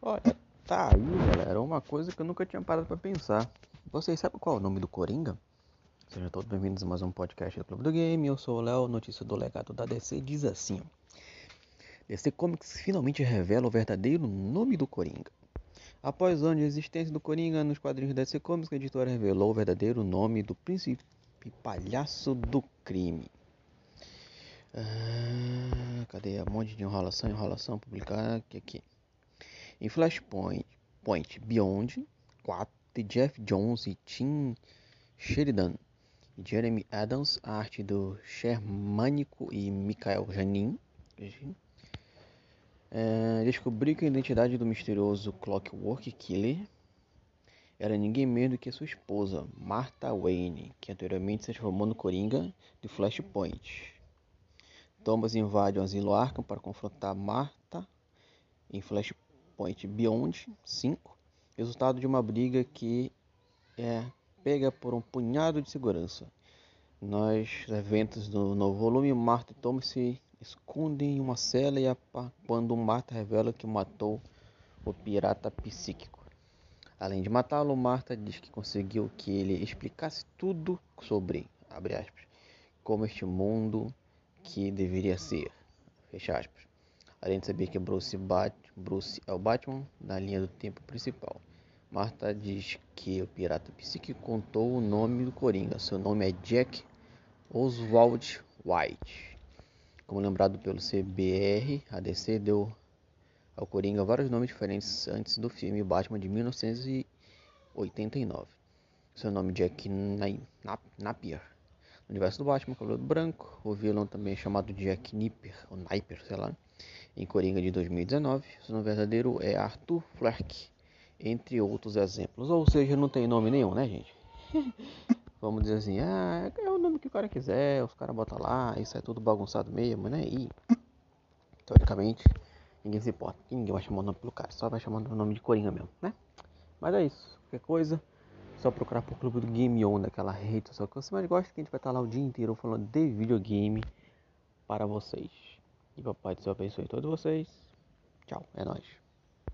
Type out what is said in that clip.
Olha, tá aí, galera, uma coisa que eu nunca tinha parado pra pensar. Vocês sabem qual é o nome do Coringa? Sejam todos bem-vindos a mais um podcast do Clube do Game. Eu sou o Léo, notícia do legado da DC diz assim: DC Comics finalmente revela o verdadeiro nome do Coringa. Após anos de existência do Coringa nos quadrinhos da DC Comics, a editora revelou o verdadeiro nome do príncipe palhaço do crime. Ah, cadê? Um monte de enrolação, enrolação, publicar aqui. aqui. Em Flashpoint Point Beyond 4, Jeff Jones e Tim Sheridan Jeremy Adams, arte do Shermanico e Michael Janin. É, descobriu que a identidade do misterioso Clockwork Killer era ninguém menos do que sua esposa, Martha Wayne, que anteriormente se transformou no Coringa de Flashpoint. Thomas invade o asilo Arkham para confrontar Martha em Flashpoint Point Beyond 5, resultado de uma briga que é pega por um punhado de segurança. Nos eventos do novo volume, Marta e Thomas se escondem em uma cela e quando Marta revela que matou o pirata psíquico. Além de matá-lo, Marta diz que conseguiu que ele explicasse tudo sobre, aspas, como este mundo que deveria ser, fecha aspas além de saber que Bruce, Bruce é o Batman na linha do tempo principal. Marta diz que o pirata psíquico contou o nome do Coringa. Seu nome é Jack Oswald White. Como lembrado pelo CBR, a DC deu ao Coringa vários nomes diferentes antes do filme Batman de 1989. Seu nome é Jack Napier. No universo do Batman, cabelo branco, o vilão também é chamado Jack Nipper, ou Nipper, sei lá em Coringa de 2019. Seu nome verdadeiro é Arthur Fleck, entre outros exemplos. Ou seja, não tem nome nenhum, né, gente? Vamos dizer assim, ah, é o nome que o cara quiser, os caras botam lá, isso é tudo bagunçado mesmo, né? E, teoricamente, ninguém se importa, ninguém vai chamar o nome pelo cara, só vai chamando o nome de Coringa mesmo, né? Mas é isso, qualquer coisa, só procurar por Clube do Game On, daquela rede social que você mais gosta, que a gente vai estar lá o dia inteiro falando de videogame para vocês. E papai do céu abençoe todos vocês. Tchau, é nóis.